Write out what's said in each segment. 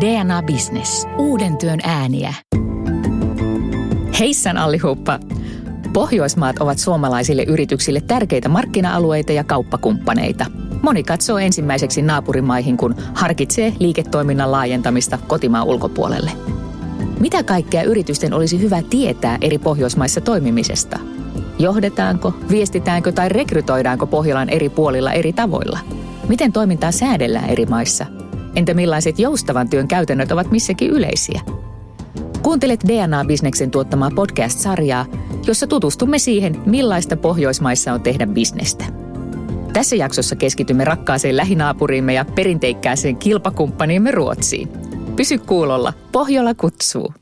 DNA Business. Uuden työn ääniä. Heissan allihuppa! Pohjoismaat ovat suomalaisille yrityksille tärkeitä markkina-alueita ja kauppakumppaneita. Moni katsoo ensimmäiseksi naapurimaihin, kun harkitsee liiketoiminnan laajentamista kotimaan ulkopuolelle. Mitä kaikkea yritysten olisi hyvä tietää eri Pohjoismaissa toimimisesta? Johdetaanko, viestitäänkö tai rekrytoidaanko Pohjolan eri puolilla eri tavoilla? Miten toimintaa säädellään eri maissa? Entä millaiset joustavan työn käytännöt ovat missäkin yleisiä? Kuuntelet DNA-bisneksen tuottamaa podcast-sarjaa, jossa tutustumme siihen, millaista Pohjoismaissa on tehdä bisnestä. Tässä jaksossa keskitymme rakkaaseen lähinaapuriimme ja perinteikkääseen kilpakumppaniimme Ruotsiin. Pysy kuulolla, Pohjola kutsuu.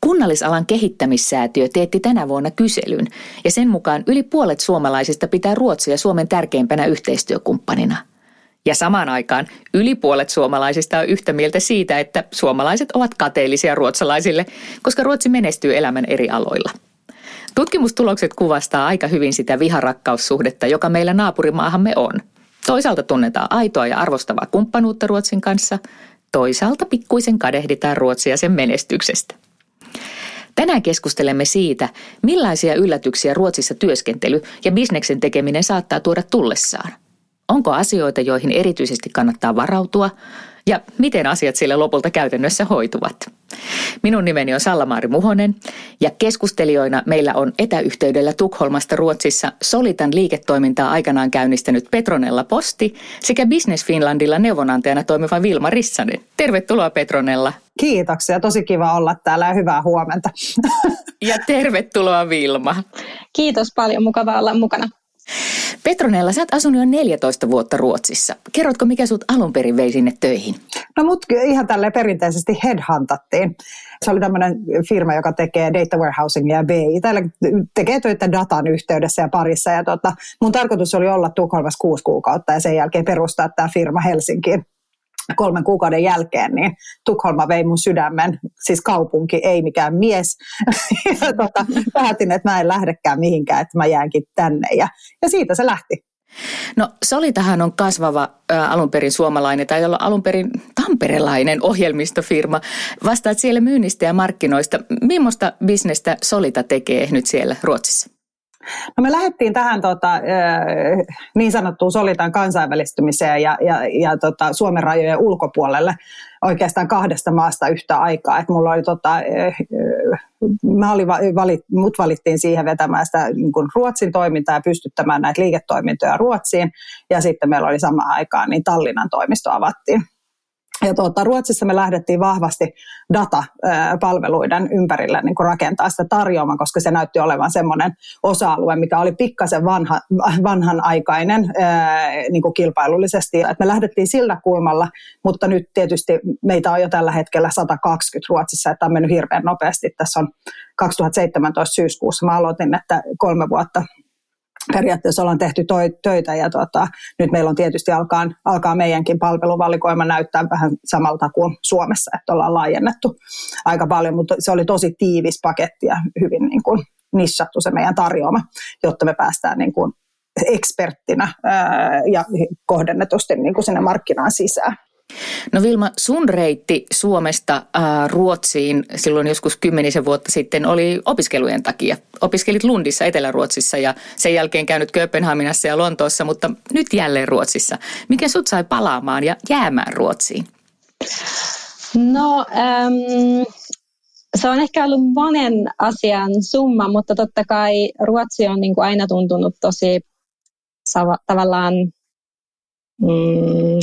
Kunnallisalan kehittämissäätiö teetti tänä vuonna kyselyn, ja sen mukaan yli puolet suomalaisista pitää Ruotsia Suomen tärkeimpänä yhteistyökumppanina – ja samaan aikaan yli puolet suomalaisista on yhtä mieltä siitä, että suomalaiset ovat kateellisia ruotsalaisille, koska Ruotsi menestyy elämän eri aloilla. Tutkimustulokset kuvastaa aika hyvin sitä viharakkaussuhdetta, joka meillä naapurimaahamme on. Toisaalta tunnetaan aitoa ja arvostavaa kumppanuutta Ruotsin kanssa, toisaalta pikkuisen kadehditaan Ruotsia sen menestyksestä. Tänään keskustelemme siitä, millaisia yllätyksiä Ruotsissa työskentely ja bisneksen tekeminen saattaa tuoda tullessaan – Onko asioita, joihin erityisesti kannattaa varautua ja miten asiat siellä lopulta käytännössä hoituvat? Minun nimeni on Sallamaari Muhonen ja keskustelijoina meillä on etäyhteydellä Tukholmasta Ruotsissa Solitan liiketoimintaa aikanaan käynnistänyt Petronella Posti sekä Business Finlandilla neuvonantajana toimiva Vilma Rissanen. Tervetuloa Petronella. Kiitoksia, tosi kiva olla täällä ja hyvää huomenta. Ja tervetuloa Vilma. Kiitos paljon, mukava olla mukana. Petronella, sä oot asunut jo 14 vuotta Ruotsissa. Kerrotko, mikä sut alun perin vei sinne töihin? No mut ihan tälle perinteisesti headhuntattiin. Se oli tämmöinen firma, joka tekee data warehousingia ja BI. Täällä tekee töitä datan yhteydessä ja parissa. Ja tota, mun tarkoitus oli olla Tukholmassa kuusi kuukautta ja sen jälkeen perustaa tämä firma Helsinkiin kolmen kuukauden jälkeen, niin Tukholma vei mun sydämen, siis kaupunki, ei mikään mies. ja tota, päätin, että mä en lähdekään mihinkään, että mä jäänkin tänne. Ja, ja siitä se lähti. No Solitahan on kasvava ä, alun perin suomalainen tai olla alun perin tamperelainen ohjelmistofirma. Vastaat siellä myynnistä ja markkinoista. Millaista bisnestä Solita tekee nyt siellä Ruotsissa? No me lähdettiin tähän tota, niin sanottuun solitan kansainvälistymiseen ja, ja, ja tota, Suomen rajojen ulkopuolelle oikeastaan kahdesta maasta yhtä aikaa. Et mulla oli, tota, mä olin valit, mut valittiin siihen vetämään sitä niin kuin Ruotsin toimintaa ja pystyttämään näitä liiketoimintoja Ruotsiin. Ja sitten meillä oli samaan aikaan, niin Tallinnan toimisto avattiin. Ja tuota, Ruotsissa me lähdettiin vahvasti datapalveluiden ympärille niin rakentaa sitä tarjoamaa, koska se näytti olevan semmoinen osa-alue, mikä oli pikkasen vanha, vanhanaikainen niin kuin kilpailullisesti. Et me lähdettiin sillä kulmalla, mutta nyt tietysti meitä on jo tällä hetkellä 120 Ruotsissa, että on mennyt hirveän nopeasti. Tässä on 2017 syyskuussa mä aloitin, että kolme vuotta periaatteessa ollaan tehty toi, töitä ja tota, nyt meillä on tietysti alkaa, alkaa meidänkin palveluvalikoima näyttää vähän samalta kuin Suomessa, että ollaan laajennettu aika paljon, mutta se oli tosi tiivis paketti ja hyvin niin kuin nissattu se meidän tarjoama, jotta me päästään niin kuin eksperttinä ää, ja kohdennetusti niin kuin sinne markkinaan sisään. No Vilma, sun reitti Suomesta ää, Ruotsiin silloin joskus kymmenisen vuotta sitten oli opiskelujen takia. Opiskelit Lundissa Etelä-Ruotsissa ja sen jälkeen käynyt Kööpenhaminassa ja Lontoossa, mutta nyt jälleen Ruotsissa. Mikä sut sai palaamaan ja jäämään Ruotsiin? No, äm, se on ehkä ollut monen asian summa, mutta totta kai Ruotsi on niin kuin aina tuntunut tosi tavallaan... Mm,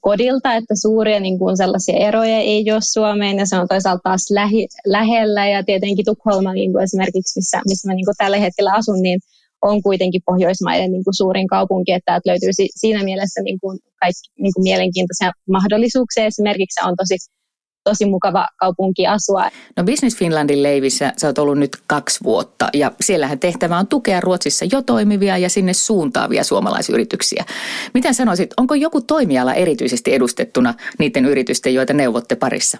kodilta, että suuria niin kuin sellaisia eroja ei ole Suomeen ja se on toisaalta taas lähi, lähellä ja tietenkin Tukholma niin kuin esimerkiksi, missä, missä mä niin kuin tällä hetkellä asun, niin on kuitenkin Pohjoismaiden niin kuin suurin kaupunki, että täältä löytyy siinä mielessä niin kuin kaikki niin kuin mielenkiintoisia mahdollisuuksia. Esimerkiksi on tosi tosi mukava kaupunki asua. No Business Finlandin leivissä sä oot ollut nyt kaksi vuotta ja siellähän tehtävä on tukea Ruotsissa jo toimivia ja sinne suuntaavia suomalaisyrityksiä. Miten sanoisit, onko joku toimiala erityisesti edustettuna niiden yritysten, joita neuvotte parissa?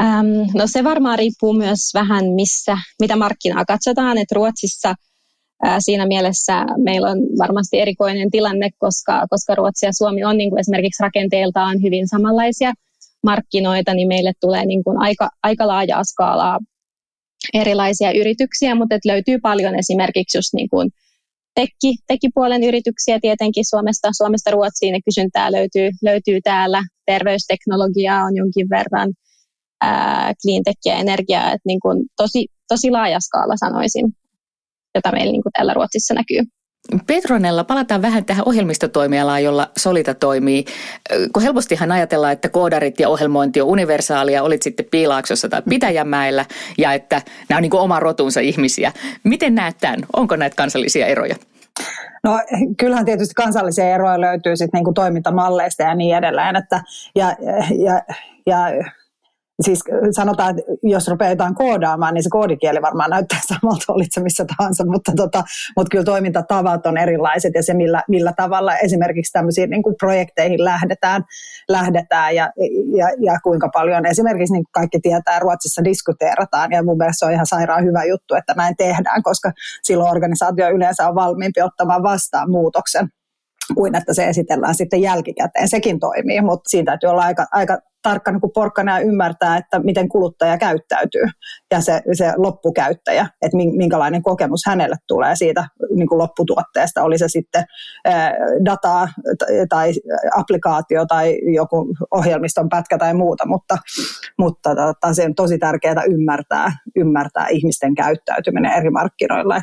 Ähm, no se varmaan riippuu myös vähän missä, mitä markkinaa katsotaan, että Ruotsissa Siinä mielessä meillä on varmasti erikoinen tilanne, koska, koska Ruotsi ja Suomi on niin kuin esimerkiksi rakenteeltaan hyvin samanlaisia markkinoita, niin meille tulee niin kuin aika, aika laajaa skaalaa erilaisia yrityksiä, mutta et löytyy paljon esimerkiksi just niin kuin tekki, tekkipuolen yrityksiä tietenkin Suomesta, Suomesta Ruotsiin ja kysyntää löytyy, löytyy täällä. Terveysteknologiaa on jonkin verran, cleantech ja energiaa, että niin kuin tosi, tosi laaja skaala sanoisin, jota meillä niin kuin täällä Ruotsissa näkyy. Petronella, palataan vähän tähän ohjelmistotoimialaan, jolla Solita toimii. Kun helpostihan ajatellaan, että koodarit ja ohjelmointi on universaalia, olit sitten Piilaaksossa tai Pitäjänmäellä, ja että nämä on niin oma rotunsa ihmisiä. Miten näet tämän? Onko näitä kansallisia eroja? No kyllähän tietysti kansallisia eroja löytyy sitten niin kuin toimintamalleista ja niin edelleen. Että, ja, ja, ja siis sanotaan, että jos rupeaa jotain koodaamaan, niin se koodikieli varmaan näyttää samalta, olit se missä tahansa, mutta, tota, mutta kyllä toimintatavat on erilaiset ja se, millä, millä tavalla esimerkiksi tämmöisiin niin kuin projekteihin lähdetään, lähdetään ja, ja, ja kuinka paljon esimerkiksi niin kuin kaikki tietää, Ruotsissa diskuteerataan ja mun mielestä se on ihan sairaan hyvä juttu, että näin tehdään, koska silloin organisaatio yleensä on valmiimpi ottamaan vastaan muutoksen kuin että se esitellään sitten jälkikäteen. Sekin toimii, mutta siitä täytyy olla aika, aika tarkka niin porkkana ymmärtää, että miten kuluttaja käyttäytyy ja se, se loppukäyttäjä, että minkälainen kokemus hänelle tulee siitä niin kuin lopputuotteesta, oli se sitten dataa tai applikaatio tai joku ohjelmiston pätkä tai muuta, mutta, mutta tota, se on tosi tärkeää ymmärtää, ymmärtää ihmisten käyttäytyminen eri markkinoilla.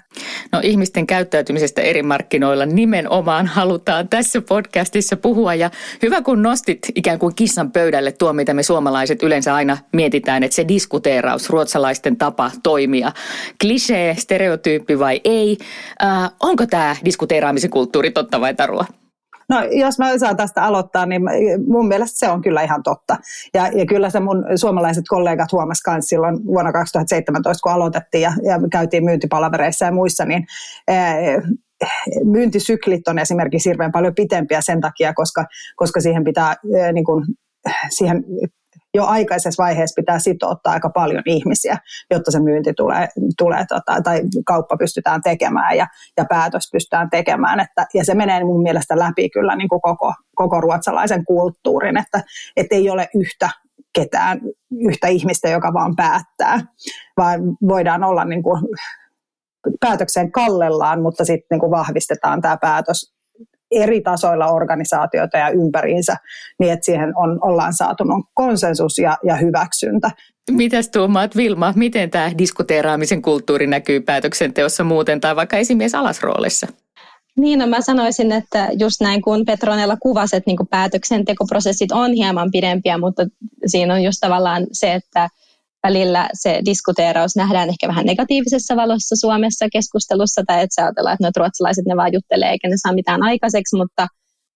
No ihmisten käyttäytymisestä eri markkinoilla nimenomaan halutaan tässä podcastissa puhua ja hyvä kun nostit ikään kuin kissan pöydälle tuo tuo, mitä me suomalaiset yleensä aina mietitään, että se diskuteeraus, ruotsalaisten tapa toimia. Klisee, stereotyyppi vai ei? Äh, onko tämä diskuteeraamisen kulttuuri totta vai tarua? No jos mä saan tästä aloittaa, niin mun mielestä se on kyllä ihan totta. Ja, ja kyllä se mun suomalaiset kollegat huomasivat myös silloin vuonna 2017, kun aloitettiin ja, ja käytiin myyntipalavereissa ja muissa, niin ää, myyntisyklit on esimerkiksi hirveän paljon pitempiä sen takia, koska, koska siihen pitää niin kuin, siihen jo aikaisessa vaiheessa pitää sitouttaa aika paljon ihmisiä, jotta se myynti tulee, tulee tota, tai kauppa pystytään tekemään ja, ja päätös pystytään tekemään. Että, ja se menee mun mielestä läpi kyllä niin kuin koko, koko ruotsalaisen kulttuurin, että et ei ole yhtä ketään, yhtä ihmistä, joka vaan päättää, vaan voidaan olla niin kuin päätökseen kallellaan, mutta sitten niin vahvistetaan tämä päätös eri tasoilla organisaatioita ja ympäriinsä, niin että siihen on, ollaan saatu konsensus ja, ja hyväksyntä. Mitäs tuumaat Vilma, miten tämä diskuteeraamisen kulttuuri näkyy päätöksenteossa muuten tai vaikka esimies alasroolissa? Niin, no mä sanoisin, että just näin kuin Petronella kuvasi, että niin päätöksentekoprosessit on hieman pidempiä, mutta siinä on just tavallaan se, että välillä se diskuteeraus nähdään ehkä vähän negatiivisessa valossa Suomessa keskustelussa, tai että ajatellaan, että no, ruotsalaiset ne vaan juttelee eikä ne saa mitään aikaiseksi, mutta,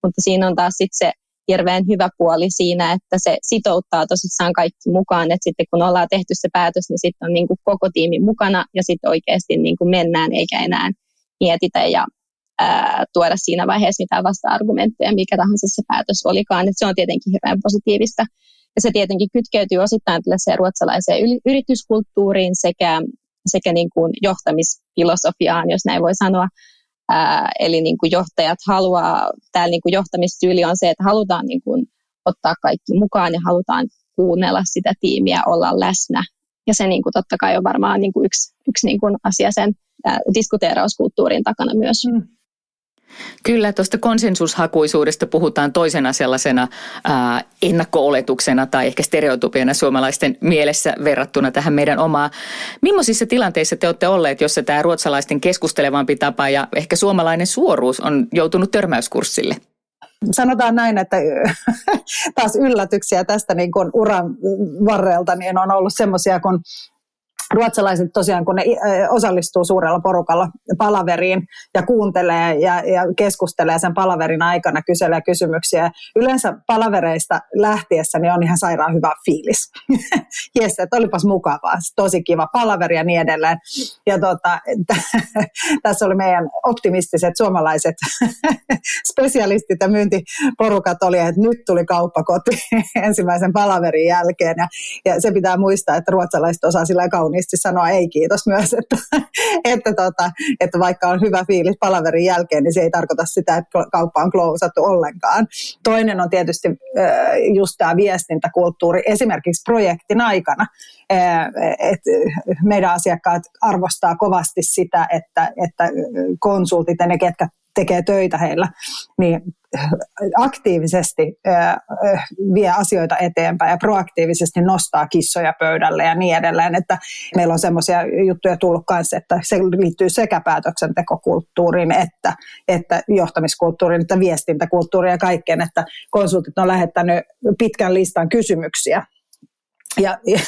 mutta siinä on taas sitten se hirveän hyvä puoli siinä, että se sitouttaa tosissaan kaikki mukaan, että sitten kun ollaan tehty se päätös, niin sitten on niin kuin koko tiimi mukana ja sitten oikeasti niin kuin mennään eikä enää mietitä ja ää, tuoda siinä vaiheessa mitään vasta-argumentteja, mikä tahansa se päätös olikaan. Et se on tietenkin hirveän positiivista. Ja se tietenkin kytkeytyy osittain tällaiseen ruotsalaiseen yrityskulttuuriin sekä, sekä niin kuin johtamisfilosofiaan, jos näin voi sanoa. Ää, eli niin kuin johtajat haluaa, täällä niin johtamistyyli on se, että halutaan niin kuin ottaa kaikki mukaan ja halutaan kuunnella sitä tiimiä, olla läsnä. Ja se niin kuin totta kai on varmaan niin kuin yksi, yksi niin kuin asia sen ää, diskuteerauskulttuurin takana myös. Mm. Kyllä, tuosta konsensushakuisuudesta puhutaan toisena sellaisena ää, ennakko-oletuksena tai ehkä stereotypiana suomalaisten mielessä verrattuna tähän meidän omaa. Millaisissa tilanteissa te olette olleet, jossa tämä ruotsalaisten keskustelevampi tapa ja ehkä suomalainen suoruus on joutunut törmäyskurssille? sanotaan näin, että taas yllätyksiä tästä niin kuin uran varrelta niin on ollut semmoisia, kun ruotsalaiset tosiaan, kun ne osallistuu suurella porukalla palaveriin ja kuuntelee ja, ja keskustelee sen palaverin aikana, kyselee kysymyksiä. Yleensä palavereista lähtiessä niin on ihan sairaan hyvä fiilis. Jes, että olipas mukavaa, tosi kiva palaveri ja niin edelleen. Ja tota, tässä oli meidän optimistiset suomalaiset spesialistit ja myyntiporukat oli, että nyt tuli kauppa koti ensimmäisen palaverin jälkeen. Ja, ja se pitää muistaa, että ruotsalaiset osaa sillä kauniisti kauniisti sanoa ei kiitos myös, että, että, tota, että vaikka on hyvä fiilis palaverin jälkeen, niin se ei tarkoita sitä, että kauppa on klousattu ollenkaan. Toinen on tietysti just tämä viestintäkulttuuri esimerkiksi projektin aikana. että meidän asiakkaat arvostaa kovasti sitä, että, että konsultit ja ne, ketkä tekee töitä heillä, niin aktiivisesti vie asioita eteenpäin ja proaktiivisesti nostaa kissoja pöydälle ja niin edelleen. Että meillä on semmoisia juttuja tullut kanssa, että se liittyy sekä päätöksentekokulttuuriin että, että johtamiskulttuuriin, että viestintäkulttuuriin ja kaikkeen, että konsultit on lähettänyt pitkän listan kysymyksiä ja, ja,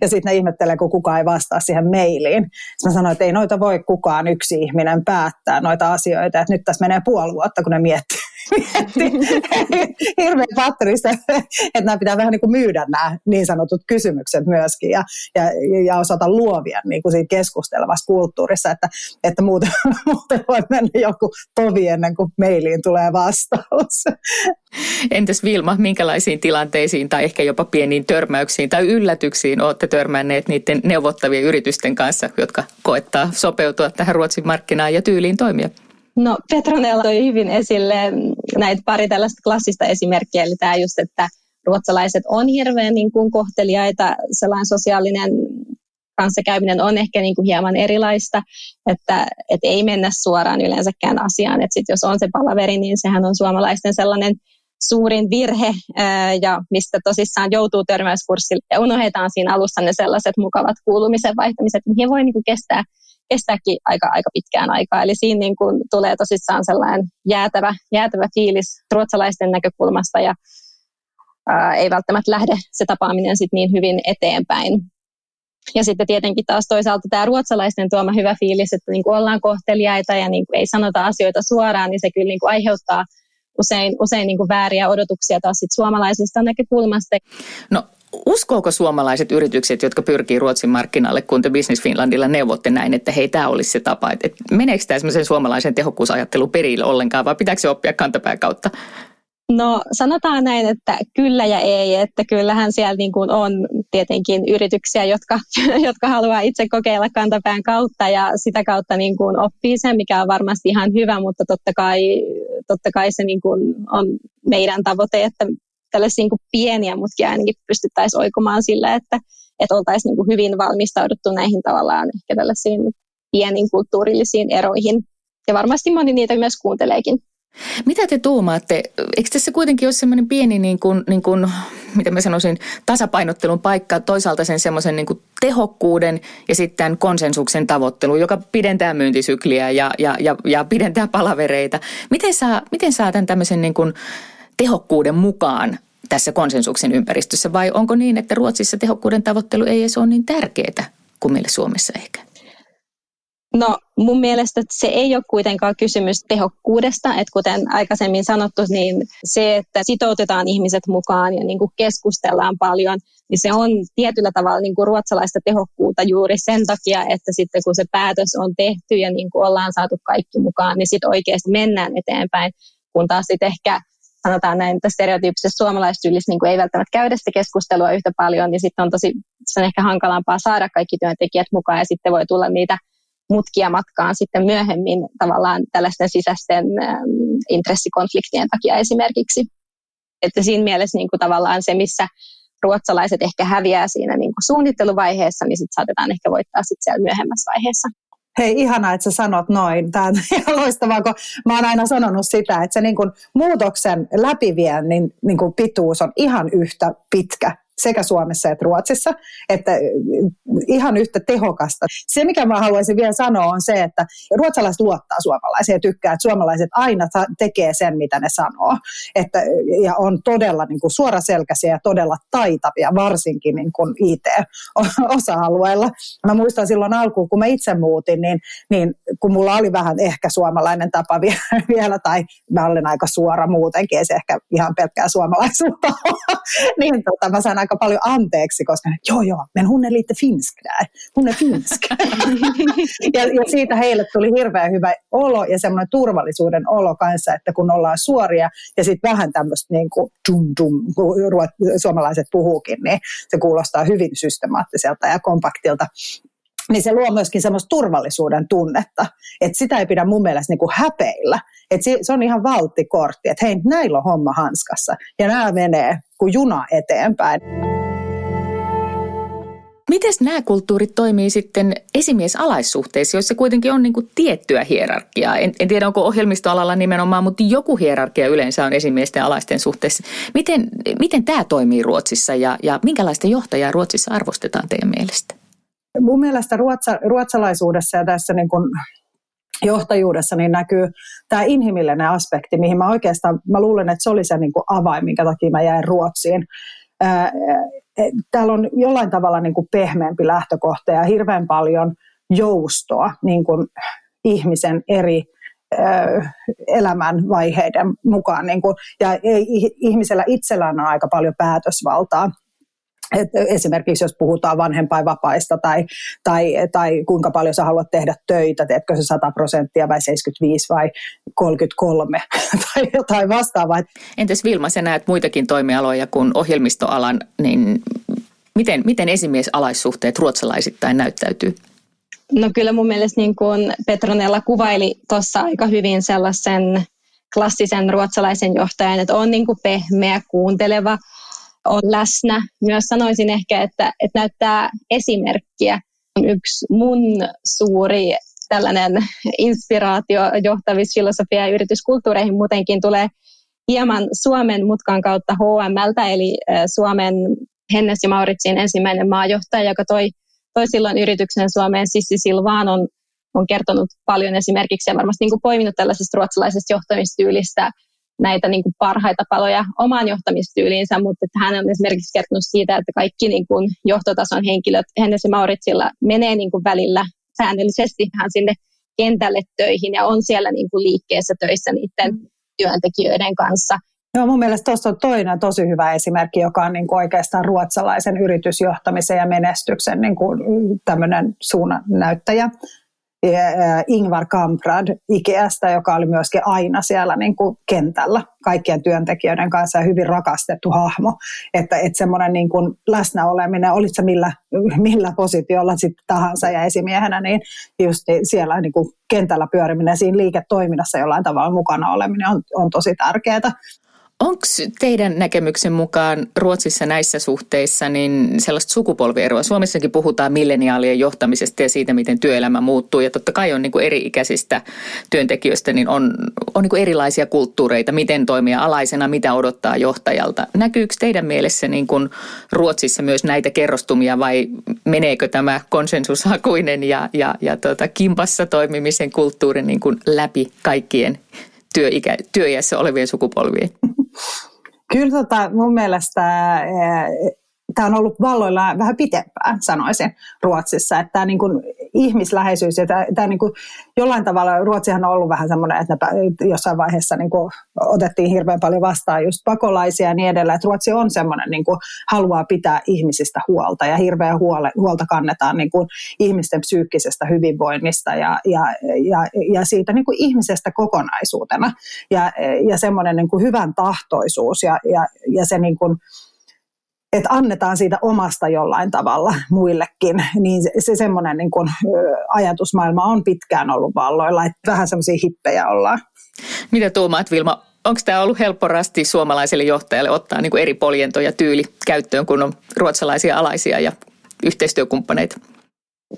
ja sitten ne ihmettelee, kun kukaan ei vastaa siihen mailiin. Sitten mä sanoin, että ei noita voi kukaan yksi ihminen päättää noita asioita. Että nyt tässä menee puoli vuotta, kun ne miettii, hirveän patterista, että nämä pitää vähän niin kuin myydä nämä niin sanotut kysymykset myöskin ja, ja, ja osata luovia niin kuin siinä keskustelevassa kulttuurissa, että, että muuten, muuten voi mennä joku tovi ennen kuin mailiin tulee vastaus. Entäs Vilma, minkälaisiin tilanteisiin tai ehkä jopa pieniin törmäyksiin tai yllätyksiin olette törmänneet niiden neuvottavien yritysten kanssa, jotka koettaa sopeutua tähän Ruotsin markkinaan ja tyyliin toimia? No Petronella toi hyvin esille näitä pari tällaista klassista esimerkkiä, eli tämä just, että ruotsalaiset on hirveän niin kuin kohteliaita, sellainen sosiaalinen kanssakäyminen on ehkä niin kuin hieman erilaista, että et ei mennä suoraan yleensäkään asiaan, että sit jos on se palaveri, niin sehän on suomalaisten sellainen suurin virhe ja mistä tosissaan joutuu törmäyskurssille. Ja unohdetaan siinä alussa ne sellaiset mukavat kuulumisen vaihtamiset, mihin voi niin kuin kestää kestääkin aika, aika pitkään aikaa. Eli siinä niin kuin tulee tosissaan sellainen jäätävä, jäätävä fiilis ruotsalaisten näkökulmasta ja ää, ei välttämättä lähde se tapaaminen sit niin hyvin eteenpäin. Ja sitten tietenkin taas toisaalta tämä ruotsalaisten tuoma hyvä fiilis, että niin kuin ollaan kohteliaita ja niin kuin ei sanota asioita suoraan, niin se kyllä niin kuin aiheuttaa usein, usein niin kuin vääriä odotuksia taas sit suomalaisesta näkökulmasta. No uskooko suomalaiset yritykset, jotka pyrkii Ruotsin markkinalle, kun te Business Finlandilla neuvotte näin, että hei, tämä olisi se tapa, että, meneekö tämä suomalaisen tehokkuusajattelun perille ollenkaan, vai pitääkö se oppia kantapään kautta? No sanotaan näin, että kyllä ja ei, että kyllähän siellä niin kuin on tietenkin yrityksiä, jotka, jotka haluaa itse kokeilla kantapään kautta ja sitä kautta niin kuin oppii sen, mikä on varmasti ihan hyvä, mutta totta kai, totta kai se niin kuin on meidän tavoite, että tällaisia niin kuin pieniä mutkia ainakin pystyttäisiin oikomaan sillä, että, että oltaisiin niin kuin hyvin valmistauduttu näihin tavallaan ehkä tällaisiin pieniin kulttuurillisiin eroihin. Ja varmasti moni niitä myös kuunteleekin. Mitä te tuumaatte? Eikö tässä kuitenkin ole semmoinen pieni, niin kuin, niin kuin, mitä mä sanoisin, tasapainottelun paikka, toisaalta sen semmoisen niin kuin tehokkuuden ja sitten konsensuksen tavoittelu, joka pidentää myyntisykliä ja, ja, ja, ja pidentää palavereita. Miten saa, miten saa tämän tämmöisen niin kuin tehokkuuden mukaan tässä konsensuksen ympäristössä vai onko niin, että Ruotsissa tehokkuuden tavoittelu ei edes ole niin tärkeää kuin meillä Suomessa ehkä? No mun mielestä se ei ole kuitenkaan kysymys tehokkuudesta, että kuten aikaisemmin sanottu, niin se, että sitoutetaan ihmiset mukaan ja niin kuin keskustellaan paljon, niin se on tietyllä tavalla niin kuin ruotsalaista tehokkuutta juuri sen takia, että sitten kun se päätös on tehty ja niin kuin ollaan saatu kaikki mukaan, niin sitten oikeasti mennään eteenpäin, kun taas sitten ehkä sanotaan näin, että stereotyyppisessä suomalaistyylissä niin ei välttämättä käydä sitä keskustelua yhtä paljon, niin sitten on tosi se on ehkä hankalampaa saada kaikki työntekijät mukaan ja sitten voi tulla niitä mutkia matkaan sitten myöhemmin tavallaan tällaisten sisäisten äm, intressikonfliktien takia esimerkiksi. Että siinä mielessä niin kuin tavallaan se, missä ruotsalaiset ehkä häviää siinä niin kuin suunnitteluvaiheessa, niin sitten saatetaan ehkä voittaa sitten siellä myöhemmässä vaiheessa. Hei, ihanaa, että sä sanot noin. Tämä on ihan loistavaa, kun mä oon aina sanonut sitä, että se niin kuin muutoksen läpiviennin niin kuin pituus on ihan yhtä pitkä sekä Suomessa että Ruotsissa, että äh, ihan yhtä tehokasta. Se, mikä mä haluaisin vielä sanoa, on se, että ruotsalaiset luottaa suomalaisiin ja tykkää, että suomalaiset aina tekee sen, mitä ne sanoo. Että, ja on todella niin kuin suoraselkäisiä ja todella taitavia, varsinkin niin kuin IT-osa-alueella. Mä muistan silloin alkuun, kun mä itse muutin, niin, niin kun mulla oli vähän ehkä suomalainen tapa vielä, tai mä olin aika suora muutenkin, ei se ehkä ihan pelkkää suomalaisuutta niin tota, mä sain aika paljon anteeksi, koska joo joo, men hun är lite finsk där, hun är finsk. ja, ja, siitä heille tuli hirveän hyvä olo ja semmoinen turvallisuuden olo kanssa, että kun ollaan suoria ja sitten vähän tämmöistä niin kuin dum dum, kun suomalaiset puhuukin, niin se kuulostaa hyvin systemaattiselta ja kompaktilta niin se luo myöskin semmoista turvallisuuden tunnetta. Että sitä ei pidä mun mielestä niin kuin häpeillä. Että se on ihan valttikortti, että hei, näillä on homma hanskassa. Ja nämä menee kuin juna eteenpäin. Miten nämä kulttuurit toimii sitten esimiesalaissuhteissa, joissa kuitenkin on niin kuin tiettyä hierarkiaa? En, en tiedä, onko ohjelmistoalalla nimenomaan, mutta joku hierarkia yleensä on esimiesten alaisten suhteessa. Miten, miten tämä toimii Ruotsissa ja, ja minkälaista johtajaa Ruotsissa arvostetaan teidän mielestä? mun mielestä ruotsa, ruotsalaisuudessa ja tässä niin kuin johtajuudessa niin näkyy tämä inhimillinen aspekti, mihin mä oikeastaan, mä luulen, että se oli se niin kuin avain, minkä takia mä jäin Ruotsiin. Täällä on jollain tavalla niin kuin pehmeämpi lähtökohta ja hirveän paljon joustoa niin kuin ihmisen eri elämän vaiheiden mukaan. Niin kuin, ja ihmisellä itsellään on aika paljon päätösvaltaa et esimerkiksi jos puhutaan vanhempainvapaista tai, tai, tai kuinka paljon sä haluat tehdä töitä, teetkö se 100 prosenttia vai 75 vai 33 tai jotain vastaavaa. Entäs Vilma, sä näet muitakin toimialoja kuin ohjelmistoalan, niin miten, miten esimiesalaissuhteet ruotsalaisittain näyttäytyy? No kyllä mun mielestä niin kuin Petronella kuvaili tuossa aika hyvin sellaisen klassisen ruotsalaisen johtajan, että on niin kuin pehmeä, kuunteleva – on läsnä. Myös sanoisin ehkä, että, että näyttää esimerkkiä. Yksi mun suuri tällainen inspiraatio johtamisfilosofia ja yrityskulttuureihin muutenkin tulee hieman Suomen mutkan kautta HMLtä, eli Suomen Hennes ja Mauritsin ensimmäinen maajohtaja, joka toi, toi silloin yrityksen Suomeen. Sissi Silvaan on, on kertonut paljon esimerkiksi ja varmasti niin kuin poiminut tällaisesta ruotsalaisesta johtamistyylistä näitä niin kuin parhaita paloja omaan johtamistyyliinsä, mutta että hän on esimerkiksi kertonut siitä, että kaikki niin kuin johtotason henkilöt Hennes ja Mauritsilla menee niin kuin välillä säännöllisesti vähän sinne kentälle töihin ja on siellä niin kuin liikkeessä töissä niiden mm. työntekijöiden kanssa. Joo, mun mielestä tuossa on toinen tosi hyvä esimerkki, joka on niin kuin oikeastaan ruotsalaisen yritysjohtamisen ja menestyksen niin kuin tämmöinen suunnannäyttäjä. Ingvar Kamprad Ikeasta, joka oli myöskin aina siellä niin kuin kentällä kaikkien työntekijöiden kanssa ja hyvin rakastettu hahmo. Että, että semmoinen niin kuin läsnäoleminen, olit se millä, millä positiolla sitten tahansa ja esimiehenä, niin just siellä niin kuin kentällä pyöriminen, siinä liiketoiminnassa jollain tavalla mukana oleminen on, on tosi tärkeää. Onko teidän näkemyksen mukaan Ruotsissa näissä suhteissa niin sellaista sukupolvieroa? Suomessakin puhutaan milleniaalien johtamisesta ja siitä, miten työelämä muuttuu. Ja totta kai on niin kuin eri-ikäisistä työntekijöistä, niin on, on niin kuin erilaisia kulttuureita, miten toimia alaisena, mitä odottaa johtajalta. Näkyykö teidän mielessä niin kuin Ruotsissa myös näitä kerrostumia vai meneekö tämä konsensushakuinen ja, ja, ja tuota, kimpassa toimimisen kulttuuri niin kuin läpi kaikkien työikä, työiässä olevien sukupolvien? Kyllä tota, mun mielestä eh, tämä on ollut valloilla vähän pitempään, sanoisin, Ruotsissa. Että niin kuin ihmisläheisyys ja tämä, tämä niin kuin jollain tavalla, Ruotsihan on ollut vähän semmoinen, että ne jossain vaiheessa niin kuin otettiin hirveän paljon vastaan just pakolaisia ja niin edelleen. Että Ruotsi on semmoinen, niin kuin haluaa pitää ihmisistä huolta ja hirveän huole, huolta kannetaan niin kuin ihmisten psyykkisestä hyvinvoinnista ja, ja, ja, ja siitä niin kuin ihmisestä kokonaisuutena. Ja, ja semmoinen niin kuin hyvän tahtoisuus ja, ja, ja se niin kuin, että annetaan siitä omasta jollain tavalla muillekin, niin se, se semmoinen niin kuin, ajatusmaailma on pitkään ollut valloilla, että vähän semmoisia hippejä ollaan. Mitä tuumaat Vilma, onko tämä ollut helppo rasti suomalaiselle johtajalle ottaa niin kuin eri poljento ja tyyli käyttöön, kun on ruotsalaisia alaisia ja yhteistyökumppaneita?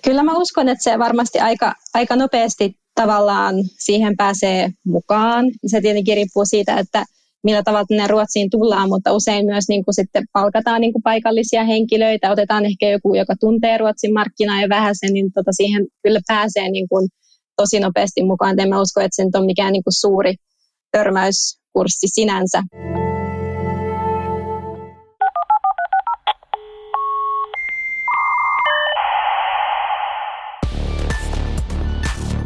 Kyllä mä uskon, että se varmasti aika, aika nopeasti tavallaan siihen pääsee mukaan. Se tietenkin riippuu siitä, että – millä tavalla tänne Ruotsiin tullaan, mutta usein myös niin kuin sitten palkataan niin kuin paikallisia henkilöitä, otetaan ehkä joku, joka tuntee Ruotsin markkinaa jo vähäsen, niin tota siihen kyllä pääsee niin kuin tosi nopeasti mukaan. En mä usko, että se on mikään niin kuin suuri törmäyskurssi sinänsä.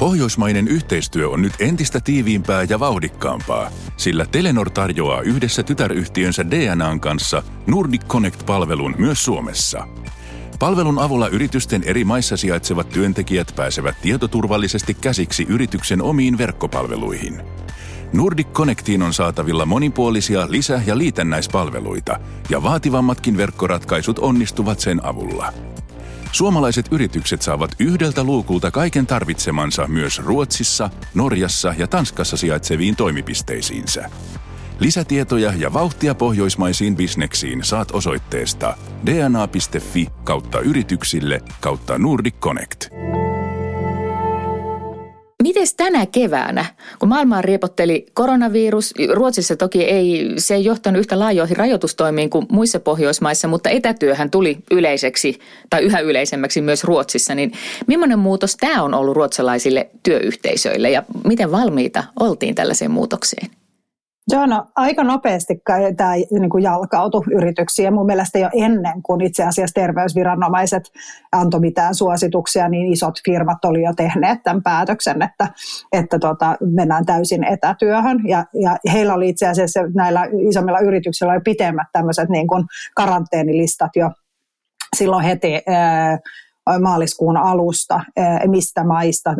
Pohjoismainen yhteistyö on nyt entistä tiiviimpää ja vauhdikkaampaa, sillä Telenor tarjoaa yhdessä tytäryhtiönsä DNAn kanssa Nordic Connect-palvelun myös Suomessa. Palvelun avulla yritysten eri maissa sijaitsevat työntekijät pääsevät tietoturvallisesti käsiksi yrityksen omiin verkkopalveluihin. Nordic Connectiin on saatavilla monipuolisia lisä- ja liitännäispalveluita, ja vaativammatkin verkkoratkaisut onnistuvat sen avulla. Suomalaiset yritykset saavat yhdeltä luukulta kaiken tarvitsemansa myös Ruotsissa, Norjassa ja Tanskassa sijaitseviin toimipisteisiinsä. Lisätietoja ja vauhtia pohjoismaisiin bisneksiin saat osoitteesta dna.fi kautta yrityksille kautta Nordic Connect. Mites tänä keväänä, kun maailmaa riepotteli koronavirus, Ruotsissa toki ei, se ei johtanut yhtä laajoihin rajoitustoimiin kuin muissa Pohjoismaissa, mutta etätyöhän tuli yleiseksi tai yhä yleisemmäksi myös Ruotsissa, niin millainen muutos tämä on ollut ruotsalaisille työyhteisöille ja miten valmiita oltiin tällaiseen muutokseen? Joo, no aika nopeasti tämä niin jalkautui yrityksiin. Ja mun mielestä jo ennen kuin itse asiassa terveysviranomaiset antoi mitään suosituksia, niin isot firmat oli jo tehneet tämän päätöksen, että, että tota, mennään täysin etätyöhön. Ja, ja heillä oli itse asiassa näillä isommilla yrityksillä jo pitemmät tämmöiset niin kuin karanteenilistat jo silloin heti maaliskuun alusta, mistä maista,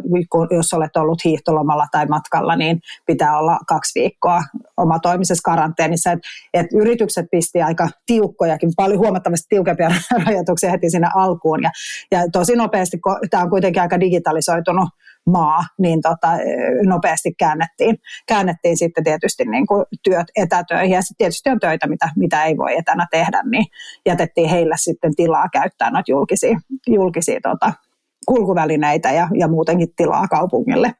jos olet ollut hiihtolomalla tai matkalla, niin pitää olla kaksi viikkoa omatoimisessa karanteenissa. Et, et yritykset pisti aika tiukkojakin, paljon huomattavasti tiukempia rajoituksia heti siinä alkuun. Ja, ja tosi nopeasti, tämä on kuitenkin aika digitalisoitunut maa, niin tota, nopeasti käännettiin, käännettiin sitten tietysti niin kuin työt etätöihin. Ja sitten tietysti on töitä, mitä, mitä ei voi etänä tehdä, niin jätettiin heille sitten tilaa käyttää noita julkisia, julkisia tota, kulkuvälineitä ja, ja muutenkin tilaa kaupungille.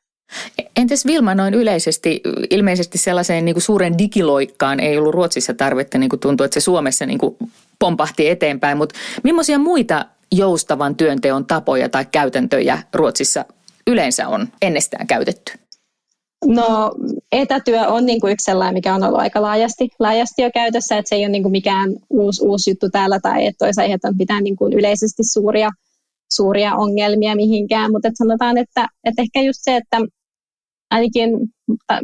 Entäs Vilma noin yleisesti, ilmeisesti sellaiseen niin kuin suuren digiloikkaan ei ollut Ruotsissa tarvetta, niin kuin tuntuu, että se Suomessa niin kuin pompahti eteenpäin, mutta millaisia muita joustavan työnteon tapoja tai käytäntöjä Ruotsissa yleensä on ennestään käytetty? No etätyö on niin kuin yksi sellainen, mikä on ollut aika laajasti, laajasti jo käytössä, että se ei ole niin kuin mikään uusi, uusi juttu täällä tai että olisi aiheuttanut mitään niin kuin yleisesti suuria, suuria ongelmia mihinkään, mutta että sanotaan, että, että ehkä just se, että ainakin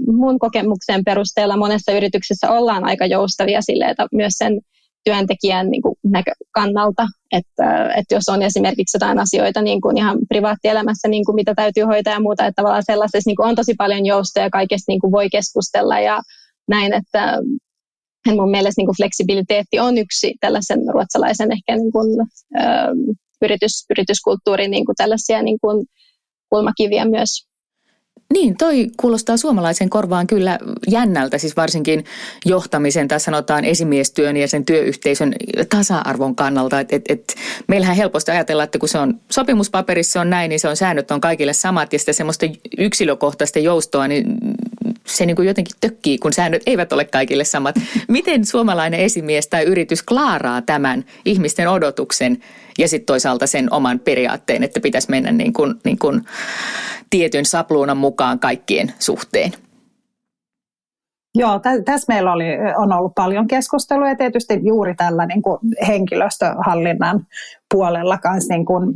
mun kokemuksen perusteella monessa yrityksessä ollaan aika joustavia sille, että myös sen työntekijän niin kuin näkökannalta, että, että jos on esimerkiksi jotain asioita niin kuin ihan privaattielämässä, niin kuin mitä täytyy hoitaa ja muuta, että tavallaan sellaisessa niin kuin on tosi paljon joustoja ja kaikesta niin kuin voi keskustella ja näin, että mun mielestä niin kuin fleksibiliteetti on yksi tällaisen ruotsalaisen ehkä niin kuin, ö, yritys, yrityskulttuurin niin kuin tällaisia niin kuin kulmakiviä myös. Niin, toi kuulostaa suomalaisen korvaan kyllä jännältä, siis varsinkin johtamisen tai sanotaan esimiestyön ja sen työyhteisön tasa-arvon kannalta. Et, et, et, meillähän helposti ajatella, että kun se on sopimuspaperissa on näin, niin se on säännöt on kaikille samat ja sitä semmoista yksilökohtaista joustoa, niin se niin kuin jotenkin tökkii, kun säännöt eivät ole kaikille samat. Miten suomalainen esimies tai yritys klaaraa tämän ihmisten odotuksen ja sitten toisaalta sen oman periaatteen, että pitäisi mennä niin kuin, niin kuin tietyn sapluunan mukaan kaikkien suhteen? Joo, tä, tässä meillä oli, on ollut paljon keskustelua ja tietysti juuri tällä niin kuin henkilöstöhallinnan puolella kanssa, niin kuin,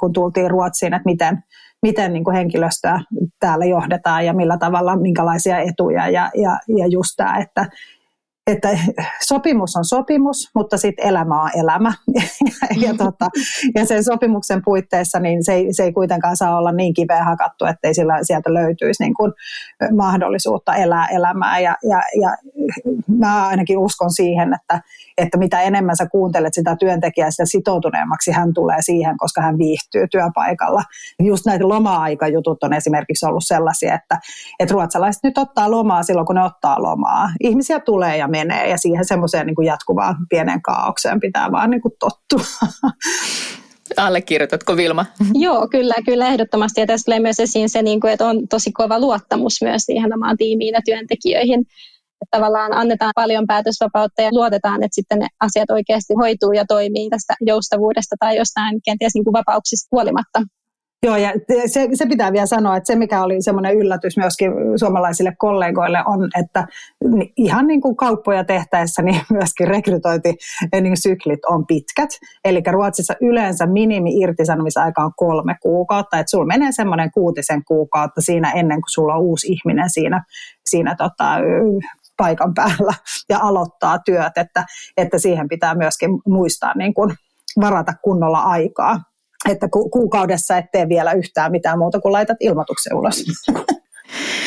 kun tultiin Ruotsiin, että miten, miten niin kuin henkilöstöä täällä johdetaan ja millä tavalla, minkälaisia etuja ja, ja, ja just tämä, että että sopimus on sopimus, mutta sitten elämä on elämä. ja, tota, ja sen sopimuksen puitteissa niin se, ei, se ei kuitenkaan saa olla niin kiveä hakattu, ettei sillä, sieltä löytyisi niin kuin mahdollisuutta elää elämää. Ja, ja, ja mä ainakin uskon siihen, että, että mitä enemmän sä kuuntelet sitä työntekijää, sitä sitoutuneemmaksi hän tulee siihen, koska hän viihtyy työpaikalla. Just näitä loma-aikajutut on esimerkiksi ollut sellaisia, että, että ruotsalaiset nyt ottaa lomaa silloin, kun ne ottaa lomaa. Ihmisiä tulee ja menee ja siihen semmoiseen niin jatkuvaan pienen kaaukseen pitää vaan niin kuin tottua. Allekirjoitatko Vilma? Joo, kyllä, kyllä ehdottomasti. Ja tässä tulee myös esiin se, niin että on tosi kova luottamus myös siihen omaan tiimiin ja työntekijöihin. Että tavallaan annetaan paljon päätösvapautta ja luotetaan, että sitten ne asiat oikeasti hoituu ja toimii tästä joustavuudesta tai jostain kenties niin kuin vapauksista huolimatta. Joo, ja se, se pitää vielä sanoa, että se mikä oli semmoinen yllätys myöskin suomalaisille kollegoille on, että ihan niin kuin kauppoja tehtäessä, niin myöskin rekrytointisyklit on pitkät. Eli Ruotsissa yleensä minimi irtisanomisaika on kolme kuukautta, että sulla menee semmoinen kuutisen kuukautta siinä ennen kuin sulla on uusi ihminen siinä, siinä tota, paikan päällä ja aloittaa työt, että, että siihen pitää myöskin muistaa niin kuin varata kunnolla aikaa että ku- kuukaudessa et tee vielä yhtään mitään muuta kuin laitat ilmoituksen ulos.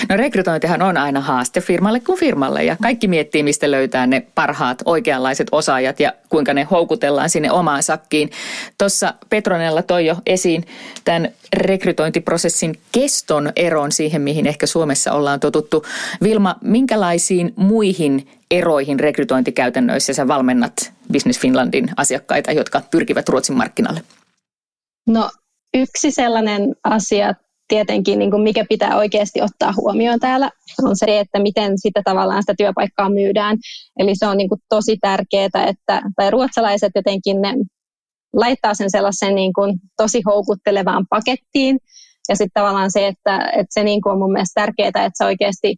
No rekrytointihan on aina haaste firmalle kuin firmalle ja kaikki miettii, mistä löytää ne parhaat oikeanlaiset osaajat ja kuinka ne houkutellaan sinne omaan sakkiin. Tuossa Petronella toi jo esiin tämän rekrytointiprosessin keston eron siihen, mihin ehkä Suomessa ollaan totuttu. Vilma, minkälaisiin muihin eroihin rekrytointikäytännöissä sä valmennat Business Finlandin asiakkaita, jotka pyrkivät Ruotsin markkinalle? No yksi sellainen asia tietenkin, niin kuin mikä pitää oikeasti ottaa huomioon täällä, on se, että miten sitä tavallaan sitä työpaikkaa myydään. Eli se on niin kuin tosi tärkeää, että tai ruotsalaiset jotenkin ne laittaa sen sellaisen niin kuin tosi houkuttelevaan pakettiin. Ja sitten tavallaan se, että, että se niin kuin on mun mielestä tärkeää, että sä oikeasti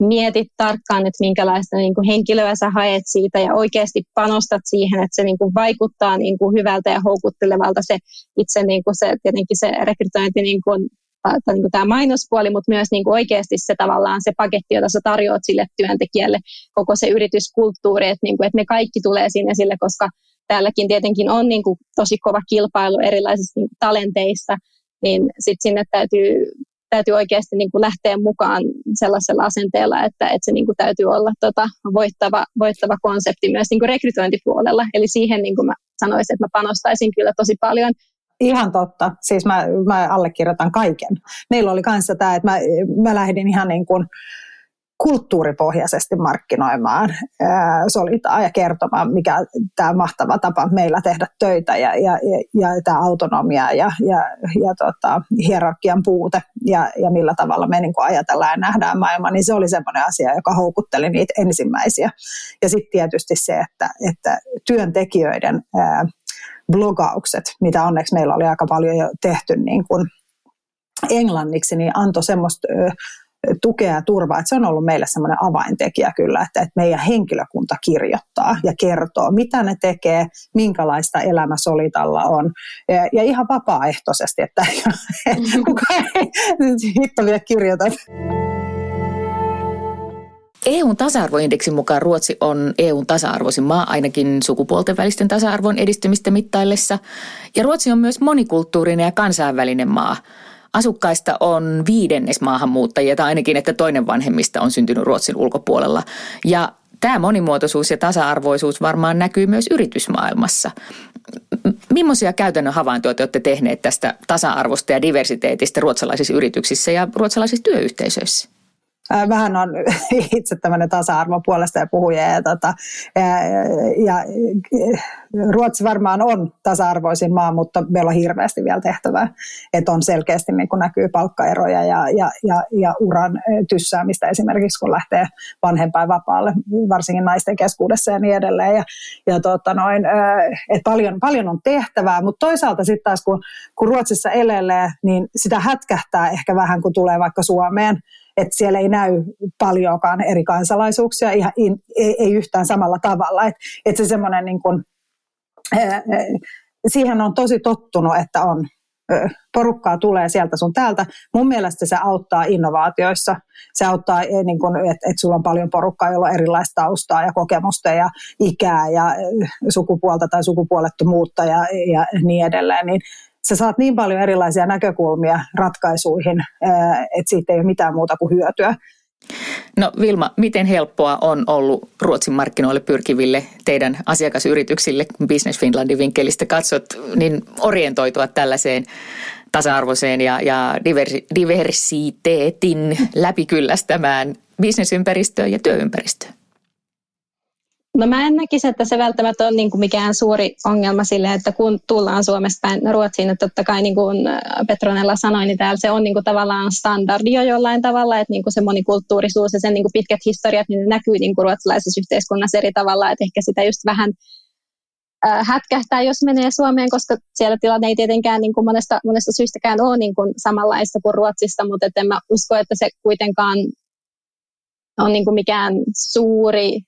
mietit tarkkaan, että minkälaista niin kuin henkilöä sä haet siitä ja oikeasti panostat siihen, että se niin kuin vaikuttaa niin kuin hyvältä ja houkuttelevalta se itse niin kuin se, tietenkin se rekrytointi niin kuin, tai niin kuin tämä mainospuoli, mutta myös niin kuin oikeasti se tavallaan se paketti, jota sä tarjoat sille työntekijälle, koko se yrityskulttuuri, että, niin kuin, että ne kaikki tulee sinne sille, koska täälläkin tietenkin on niin kuin tosi kova kilpailu erilaisista niin talenteista, niin sitten sinne täytyy täytyy oikeasti niin kuin lähteä mukaan sellaisella asenteella, että, että se niin kuin täytyy olla tota, voittava, voittava konsepti myös niin kuin rekrytointipuolella. Eli siihen niin kuin mä sanoisin, että mä panostaisin kyllä tosi paljon. Ihan totta. Siis mä, mä allekirjoitan kaiken. Meillä oli kanssa tämä, että mä, mä lähdin ihan niin kuin, kulttuuripohjaisesti markkinoimaan solitaa ja kertomaan, mikä tämä mahtava tapa meillä tehdä töitä ja, ja, ja, ja tämä autonomia ja, ja, ja tota, hierarkian puute ja, ja millä tavalla me niin ajatellaan ja nähdään maailma, niin se oli semmoinen asia, joka houkutteli niitä ensimmäisiä. Ja sitten tietysti se, että, että työntekijöiden ää, blogaukset, mitä onneksi meillä oli aika paljon jo tehty niin kuin englanniksi, niin antoi semmoista tukea ja turvaa. Että se on ollut meille semmoinen avaintekijä kyllä, että, että meidän henkilökunta kirjoittaa ja kertoo, mitä ne tekee, minkälaista elämä Solitalla on. Ja, ja ihan vapaaehtoisesti, että kukaan ei hitto vielä kirjoita. EUn tasa-arvoindeksin mukaan Ruotsi on EUn tasa-arvoisin maa ainakin sukupuolten välisten tasa-arvon edistymistä mittaillessa. Ja Ruotsi on myös monikulttuurinen ja kansainvälinen maa – Asukkaista on viidennes maahanmuuttajia tai ainakin, että toinen vanhemmista on syntynyt Ruotsin ulkopuolella. Ja tämä monimuotoisuus ja tasa-arvoisuus varmaan näkyy myös yritysmaailmassa. Millaisia käytännön havaintoja te olette tehneet tästä tasa-arvosta ja diversiteetistä ruotsalaisissa yrityksissä ja ruotsalaisissa työyhteisöissä? Vähän on itse tämmöinen tasa-arvon puolesta ja puhuja. Ja, tota, ja, ja Ruotsi varmaan on tasa-arvoisin maa, mutta meillä on hirveästi vielä tehtävää. Että on selkeästi niin kun näkyy palkkaeroja ja, ja, ja, ja uran tyssäämistä esimerkiksi, kun lähtee vanhempainvapaalle, varsinkin naisten keskuudessa ja niin edelleen. Ja, ja tota noin, et paljon, paljon on tehtävää, mutta toisaalta sitten taas kun, kun Ruotsissa elelee, niin sitä hätkähtää ehkä vähän, kun tulee vaikka Suomeen – että siellä ei näy paljonkaan eri kansalaisuuksia, ihan, ei, ei yhtään samalla tavalla. Että et se semmoinen niin kuin, siihen on tosi tottunut, että on porukkaa tulee sieltä sun täältä. Mun mielestä se auttaa innovaatioissa. Se auttaa, niin että et sulla on paljon porukkaa, jolla on erilaista taustaa ja kokemusta ja ikää ja sukupuolta tai sukupuolettomuutta ja, ja niin edelleen. Niin sä saat niin paljon erilaisia näkökulmia ratkaisuihin, että siitä ei ole mitään muuta kuin hyötyä. No Vilma, miten helppoa on ollut Ruotsin markkinoille pyrkiville teidän asiakasyrityksille, Business Finlandin vinkkelistä katsot, niin orientoitua tällaiseen tasa-arvoiseen ja, ja diversi, diversiteetin läpikyllästämään bisnesympäristöön ja työympäristöön? No mä en näkisi, että se välttämättä on niin kuin mikään suuri ongelma sille, että kun tullaan Suomesta päin Ruotsiin, että totta kai niin kuin äh, Petronella sanoi, niin täällä se on niin kuin tavallaan standardi jo jollain tavalla, että niin kuin se monikulttuurisuus ja sen niin kuin pitkät historiat niin ne näkyy niin kuin ruotsalaisessa yhteiskunnassa eri tavalla, että ehkä sitä just vähän hätkähtää, jos menee Suomeen, koska siellä tilanne ei tietenkään niin kuin monesta, monesta syystäkään ole niin kuin samanlaista kuin Ruotsista, mutta en mä usko, että se kuitenkaan on niin kuin mikään suuri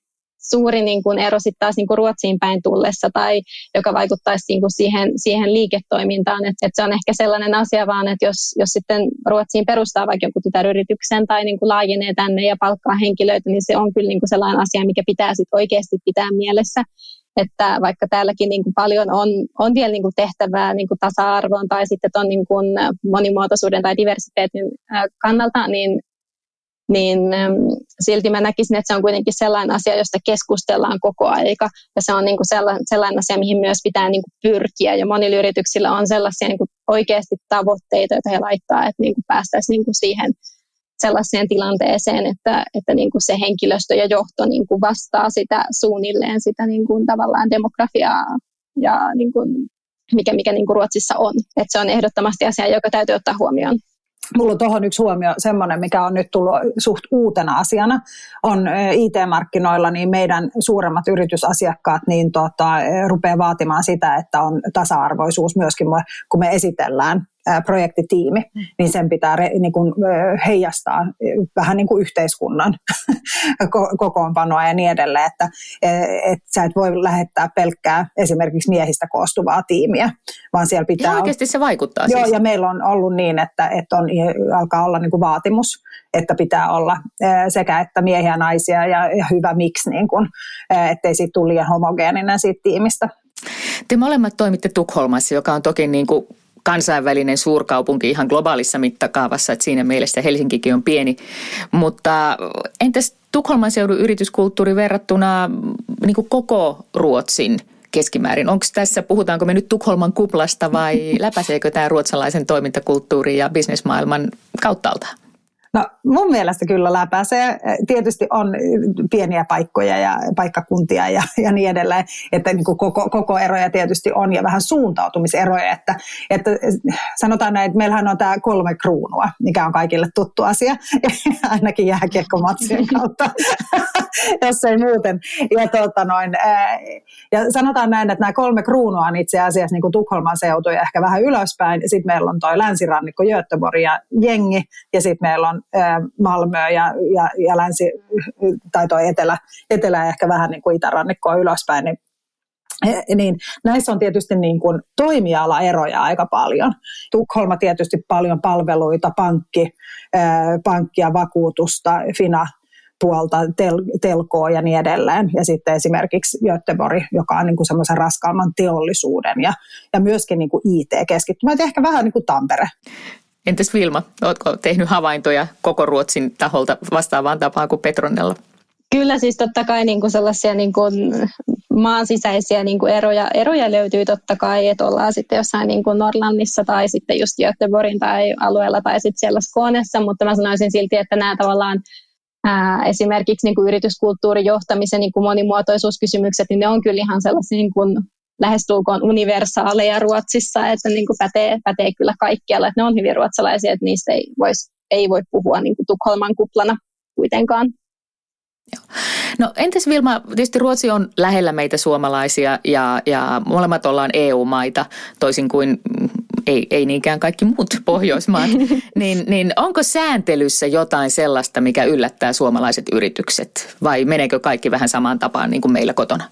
suuri niin kuin ero sitten taas niin kuin Ruotsiin päin tullessa tai joka vaikuttaisi niin kuin siihen, siihen liiketoimintaan. Et, et se on ehkä sellainen asia vaan, että jos, jos sitten Ruotsiin perustaa vaikka jonkun tytäryrityksen tai niin kuin laajenee tänne ja palkkaa henkilöitä, niin se on kyllä niin kuin sellainen asia, mikä pitää sitten oikeasti pitää mielessä että vaikka täälläkin niin kuin paljon on, on vielä niin kuin tehtävää niin kuin tasa-arvon tai sitten on niin kuin monimuotoisuuden tai diversiteetin kannalta, niin niin silti mä näkisin, että se on kuitenkin sellainen asia, josta keskustellaan koko aika. Ja se on niin kuin sellainen, asia, mihin myös pitää niin kuin pyrkiä. Ja monilla yrityksillä on sellaisia niin kuin oikeasti tavoitteita, joita he laittaa, että niin kuin päästäisiin niin kuin siihen sellaiseen tilanteeseen, että, että niin kuin se henkilöstö ja johto niin kuin vastaa sitä suunnilleen sitä niin kuin tavallaan demografiaa ja niin kuin mikä, mikä niin kuin Ruotsissa on. Että se on ehdottomasti asia, joka täytyy ottaa huomioon. Mulla on tuohon yksi huomio, semmoinen, mikä on nyt tullut suht uutena asiana, on IT-markkinoilla niin meidän suuremmat yritysasiakkaat niin tota, rupeaa vaatimaan sitä, että on tasa-arvoisuus myöskin, kun me esitellään projektitiimi, mm. niin sen pitää re, niin kuin, heijastaa vähän niin kuin yhteiskunnan kokoonpanoa ja niin edelleen, että et sä et voi lähettää pelkkää esimerkiksi miehistä koostuvaa tiimiä, vaan siellä pitää... Ja oikeasti se vaikuttaa Joo, siis. ja meillä on ollut niin, että, että on, alkaa olla niin kuin vaatimus, että pitää olla sekä että miehiä ja naisia ja, ja hyvä miksi, niin kuin, ettei siitä tule liian homogeeninen siitä tiimistä. Te molemmat toimitte Tukholmassa, joka on toki niin kuin kansainvälinen suurkaupunki ihan globaalissa mittakaavassa, että siinä mielessä Helsinkikin on pieni. Mutta entäs Tukholman seudun yrityskulttuuri verrattuna niin kuin koko Ruotsin keskimäärin? Onko tässä, puhutaanko me nyt Tukholman kuplasta vai läpäiseekö tämä ruotsalaisen toimintakulttuuri ja bisnesmaailman kauttaaltaan? No mun mielestä kyllä läpäisee. Tietysti on pieniä paikkoja ja paikkakuntia ja, ja niin edelleen, että niin kuin koko, koko eroja tietysti on ja vähän suuntautumiseroja. Että, että sanotaan näin, että meillähän on tämä kolme kruunua, mikä on kaikille tuttu asia, ainakin jääkiekkomatsien kautta, jos ei muuten. Ja, tuota noin, ja sanotaan näin, että nämä kolme kruunua on itse asiassa niin kuin Tukholman seutu ja ehkä vähän ylöspäin. Sitten meillä on tuo länsirannikko Göteborg ja jengi ja sitten meillä on Malmö ja, ja, ja länsi, tai tuo etelä, etelä ehkä vähän niin kuin itärannikkoa ylöspäin, niin niin näissä on tietysti niin kuin toimialaeroja aika paljon. Tukholma tietysti paljon palveluita, pankki, pankkia, vakuutusta, Fina, puolta, tel, telkoa ja niin edelleen. Ja sitten esimerkiksi Göteborg, joka on niin kuin semmoisen raskaamman teollisuuden ja, ja myöskin niin IT-keskittymä, ehkä vähän niin kuin Tampere. Entäs Vilma, oletko tehnyt havaintoja koko Ruotsin taholta vastaavaan tapaan kuin Petronella? Kyllä siis totta kai niin kuin sellaisia niin kuin maan sisäisiä niin kuin eroja, eroja löytyy totta kai, että ollaan sitten jossain niin kuin Norlannissa tai sitten just Göteborgin tai alueella tai sitten siellä Skånessa, mutta mä sanoisin silti, että nämä tavallaan ää, esimerkiksi niin kuin yrityskulttuurin johtamisen niin kuin monimuotoisuuskysymykset, niin ne on kyllä ihan sellaisia niin kuin lähestulkoon universaaleja Ruotsissa, että niin kuin pätee, pätee kyllä kaikkialla, että ne on hyvin ruotsalaisia, että niistä ei, vois, ei voi puhua niin kuin Tukholman kuplana kuitenkaan. No entäs Vilma, tietysti Ruotsi on lähellä meitä suomalaisia ja, ja molemmat ollaan EU-maita, toisin kuin ei, ei niinkään kaikki muut Pohjoismaat. niin, niin onko sääntelyssä jotain sellaista, mikä yllättää suomalaiset yritykset vai meneekö kaikki vähän samaan tapaan niin kuin meillä kotona?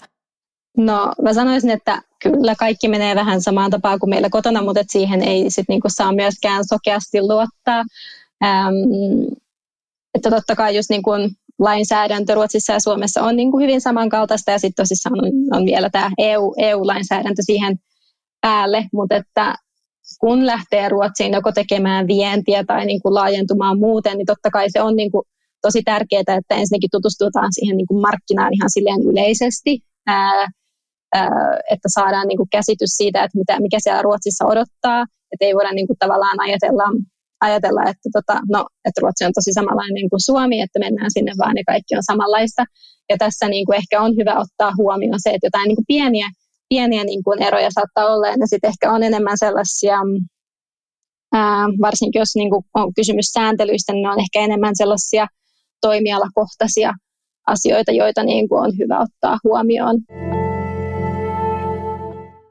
No mä sanoisin, että kyllä kaikki menee vähän samaan tapaan kuin meillä kotona, mutta et siihen ei sit niinku saa myöskään sokeasti luottaa. Ähm, että totta kai just niinku lainsäädäntö Ruotsissa ja Suomessa on niinku hyvin samankaltaista ja sitten tosissaan on, on vielä tämä EU, EU-lainsäädäntö siihen päälle, mutta että kun lähtee Ruotsiin joko tekemään vientiä tai niin kuin laajentumaan muuten, niin totta kai se on niin kuin tosi tärkeää, että ensinnäkin tutustutaan siihen niin kuin markkinaan ihan silleen yleisesti. Ää, että saadaan niin kuin käsitys siitä, että mitä, mikä siellä Ruotsissa odottaa. Että ei voida niin kuin tavallaan ajatella, ajatella että, tota, no, että Ruotsi on tosi samanlainen kuin Suomi, että mennään sinne vaan ja kaikki on samanlaista. Ja tässä niin kuin ehkä on hyvä ottaa huomioon se, että jotain niin kuin pieniä, pieniä niin kuin eroja saattaa olla, ja sitten ehkä on enemmän sellaisia, ää, varsinkin jos niin kuin on kysymys sääntelyistä, niin ne on ehkä enemmän sellaisia toimialakohtaisia asioita, joita niin kuin on hyvä ottaa huomioon.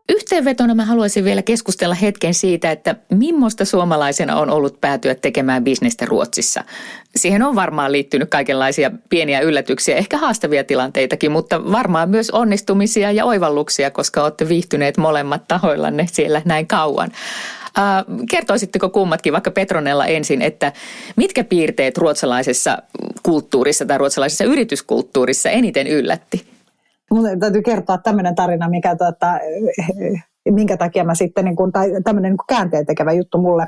Yhteenvetona mä haluaisin vielä keskustella hetken siitä, että millaista suomalaisena on ollut päätyä tekemään bisnestä Ruotsissa. Siihen on varmaan liittynyt kaikenlaisia pieniä yllätyksiä, ehkä haastavia tilanteitakin, mutta varmaan myös onnistumisia ja oivalluksia, koska olette viihtyneet molemmat tahoillanne siellä näin kauan. Äh, kertoisitteko kummatkin, vaikka Petronella ensin, että mitkä piirteet ruotsalaisessa kulttuurissa tai ruotsalaisessa yrityskulttuurissa eniten yllätti? Mun täytyy kertoa tämmöinen tarina, mikä, tota, minkä takia mä sitten, niin kun, tai tämmöinen niin käänteen tekevä juttu mulle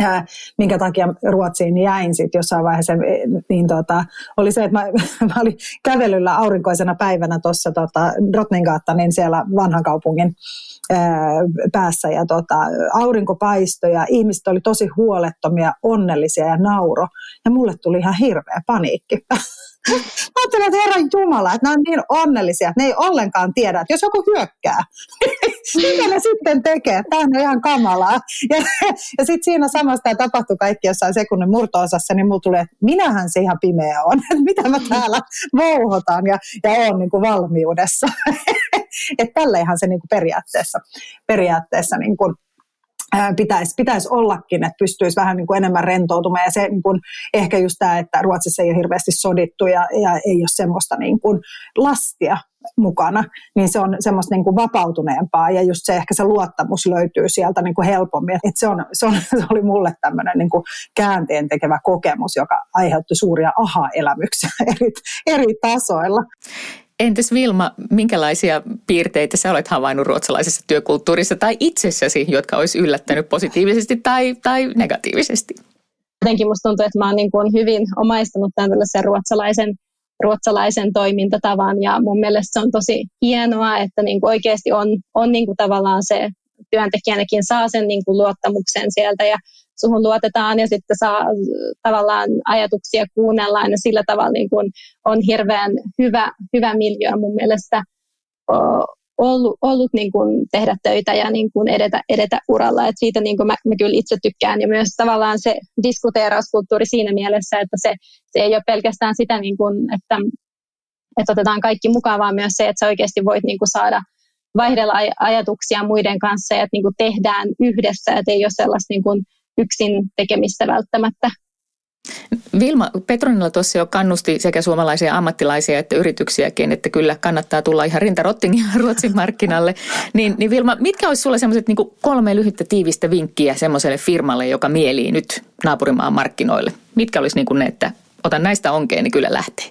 Ää, minkä takia Ruotsiin jäin sitten jossain vaiheessa, niin tota, oli se, että mä, mä olin kävelyllä aurinkoisena päivänä tuossa tota, Drottninggatan, niin siellä vanhan kaupungin ää, päässä. Ja tota, aurinko paistoi ja ihmiset oli tosi huolettomia, onnellisia ja nauro. Ja mulle tuli ihan hirveä paniikki. Mä ajattelin, että Herran Jumala, että nämä on niin onnellisia, että ne ei ollenkaan tiedä, että jos joku hyökkää, mitä ne sitten tekee? Tämä on ihan kamalaa. Ja, ja sitten siinä samassa tämä tapahtui kaikki jossain sekunnin murto-osassa, niin mulla tulee, että minähän se ihan pimeä on, että mitä mä täällä vouhotan ja, ja on niin kuin valmiudessa. että tälleenhan se niin kuin periaatteessa, periaatteessa niin kuin pitäisi, pitäisi ollakin, että pystyisi vähän niin kuin enemmän rentoutumaan. Ja se niin kuin, ehkä just tämä, että Ruotsissa ei ole hirveästi sodittu ja, ja ei ole semmoista niin kuin lastia mukana, niin se on semmoista niin kuin vapautuneempaa ja just se ehkä se luottamus löytyy sieltä niin kuin helpommin. Et se, on, se, on, se oli mulle tämmöinen niin käänteen tekevä kokemus, joka aiheutti suuria aha-elämyksiä eri, eri tasoilla. Entäs Vilma, minkälaisia piirteitä sä olet havainnut ruotsalaisessa työkulttuurissa tai itsessäsi, jotka olisi yllättänyt positiivisesti tai, tai negatiivisesti? Jotenkin musta tuntuu, että mä oon niin kuin hyvin omaistanut tämän tällaisen ruotsalaisen, ruotsalaisen toimintatavan ja mun mielestä se on tosi hienoa, että niin kuin oikeasti on, on niin kuin tavallaan se työntekijänäkin saa sen niin kuin luottamuksen sieltä ja suhun luotetaan ja sitten saa tavallaan ajatuksia kuunnellaan ja sillä tavalla niin kuin on hirveän hyvä, hyvä miljö mun mielestä ollut, ollut niin kuin tehdä töitä ja niin kuin edetä, edetä uralla. Et siitä niin kuin mä, mä kyllä itse tykkään ja myös tavallaan se diskuteerauskulttuuri siinä mielessä, että se, se ei ole pelkästään sitä, niin kuin, että, että otetaan kaikki mukaan, vaan myös se, että sä oikeasti voit niin kuin saada vaihdella ajatuksia muiden kanssa ja että niin kuin tehdään yhdessä, että ei ole sellaista niin kuin yksin tekemistä välttämättä. Vilma Petronilla tuossa jo kannusti sekä suomalaisia ammattilaisia että yrityksiäkin, että kyllä kannattaa tulla ihan rintarottingin Ruotsin markkinalle. Niin, niin Vilma, mitkä olisi sulla semmoiset niin kolme lyhyttä tiivistä vinkkiä semmoiselle firmalle, joka mielii nyt naapurimaan markkinoille? Mitkä olisi niin ne, että otan näistä onkeen, niin kyllä lähtee?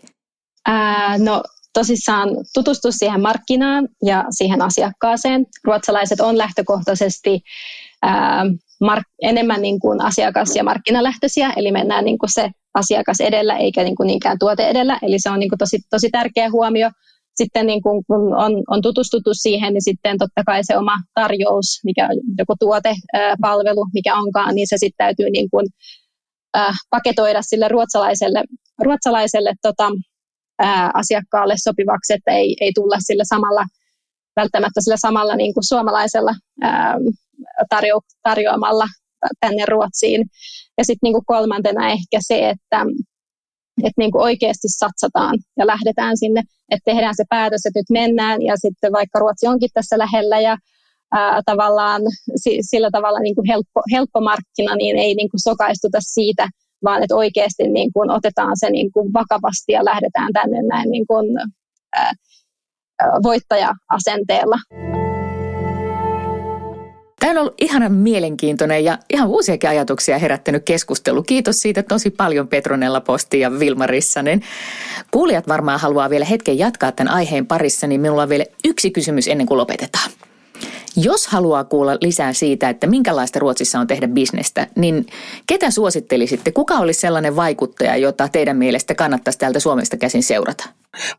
Ää, no tosissaan tutustua siihen markkinaan ja siihen asiakkaaseen. Ruotsalaiset on lähtökohtaisesti ää, mark- enemmän niin kuin asiakas- ja markkinalähtöisiä, eli mennään niin kuin se asiakas edellä eikä niin kuin niinkään tuote edellä, eli se on niin kuin tosi, tosi tärkeä huomio. Sitten niin kuin, kun on, on tutustuttu siihen, niin sitten totta kai se oma tarjous, mikä on joko tuote, ää, palvelu, mikä onkaan, niin se sitten täytyy niin kuin, ää, paketoida sille ruotsalaiselle, ruotsalaiselle tota, ää, asiakkaalle sopivaksi, että ei, ei tulla sillä samalla välttämättä sillä samalla niin kuin suomalaisella ää, tarjo- tarjoamalla tänne Ruotsiin. Ja sitten niin kolmantena ehkä se, että, että niin kuin oikeasti satsataan ja lähdetään sinne, että tehdään se päätös, että nyt mennään ja sitten vaikka Ruotsi onkin tässä lähellä ja ää, tavallaan sillä tavalla niin kuin helppo, helppo markkina, niin ei niin kuin sokaistuta siitä, vaan että oikeasti niin kuin otetaan se niin kuin vakavasti ja lähdetään tänne näin niin kuin, ää, voittaja-asenteella. Tämä on ollut ihanan mielenkiintoinen ja ihan uusiakin ajatuksia herättänyt keskustelu. Kiitos siitä tosi paljon Petronella Posti ja Vilma Rissanen. Kuulijat varmaan haluaa vielä hetken jatkaa tämän aiheen parissa, niin minulla on vielä yksi kysymys ennen kuin lopetetaan. Jos haluaa kuulla lisää siitä, että minkälaista Ruotsissa on tehdä bisnestä, niin ketä suosittelisitte? Kuka olisi sellainen vaikuttaja, jota teidän mielestä kannattaisi täältä Suomesta käsin seurata?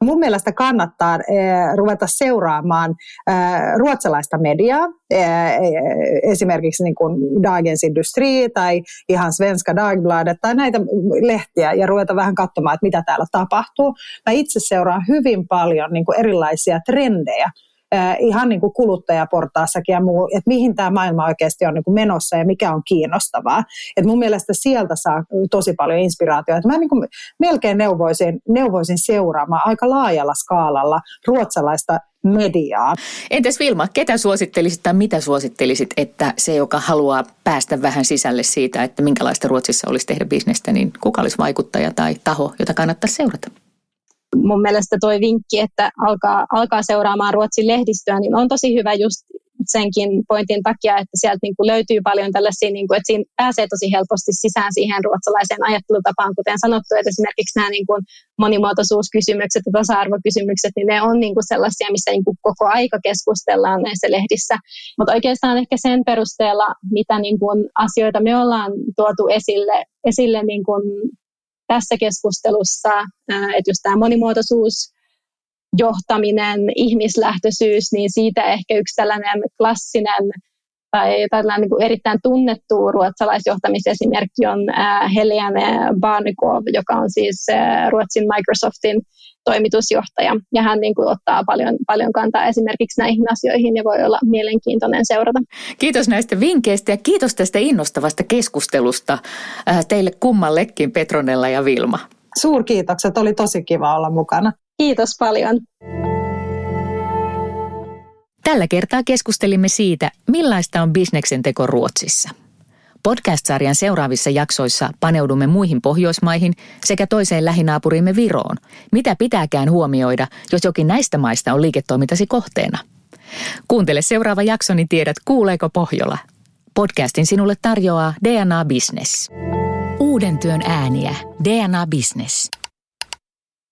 Mun mielestä kannattaa eh, ruveta seuraamaan eh, ruotsalaista mediaa, eh, esimerkiksi niin kuin Dagens Industri tai ihan Svenska Dagbladet tai näitä lehtiä ja ruveta vähän katsomaan, että mitä täällä tapahtuu. Mä itse seuraan hyvin paljon niin kuin erilaisia trendejä äh, ihan niin kuin kuluttajaportaassakin ja muu, että mihin tämä maailma oikeasti on niin kuin menossa ja mikä on kiinnostavaa. Et mun mielestä sieltä saa tosi paljon inspiraatiota. Mä niin kuin melkein neuvoisin, neuvoisin seuraamaan aika laajalla skaalalla ruotsalaista mediaa. Entäs Vilma, ketä suosittelisit tai mitä suosittelisit, että se, joka haluaa päästä vähän sisälle siitä, että minkälaista Ruotsissa olisi tehdä bisnestä, niin kuka olisi vaikuttaja tai taho, jota kannattaa seurata? Mun mielestä toi vinkki, että alkaa, alkaa seuraamaan Ruotsin lehdistöä, niin on tosi hyvä just senkin pointin takia, että sieltä niin kuin löytyy paljon tällaisia, niin kuin, että siinä pääsee tosi helposti sisään siihen ruotsalaiseen ajattelutapaan, kuten sanottu, että esimerkiksi nämä niin kuin monimuotoisuuskysymykset ja tasa-arvokysymykset, niin ne on niin kuin sellaisia, missä niin kuin koko aika keskustellaan näissä lehdissä. Mutta oikeastaan ehkä sen perusteella, mitä niin kuin asioita me ollaan tuotu esille, esille niin kuin tässä keskustelussa, että just tämä monimuotoisuus, johtaminen, ihmislähtöisyys, niin siitä ehkä yksi tällainen klassinen tai tällainen niin kuin erittäin tunnettu ruotsalaisjohtamisesimerkki on äh, Helene Barnikov, joka on siis äh, Ruotsin Microsoftin toimitusjohtaja. Ja hän niin kuin, ottaa paljon, paljon kantaa esimerkiksi näihin asioihin ja voi olla mielenkiintoinen seurata. Kiitos näistä vinkkeistä ja kiitos tästä innostavasta keskustelusta äh, teille kummallekin Petronella ja Vilma. Suurkiitokset, oli tosi kiva olla mukana. Kiitos paljon. Tällä kertaa keskustelimme siitä, millaista on bisneksen teko Ruotsissa. Podcast-sarjan seuraavissa jaksoissa paneudumme muihin Pohjoismaihin sekä toiseen lähinaapurimme Viroon. Mitä pitääkään huomioida, jos jokin näistä maista on liiketoimintasi kohteena? Kuuntele seuraava jakso, niin tiedät, kuuleeko Pohjola. Podcastin sinulle tarjoaa DNA Business. Uuden työn ääniä. DNA Business.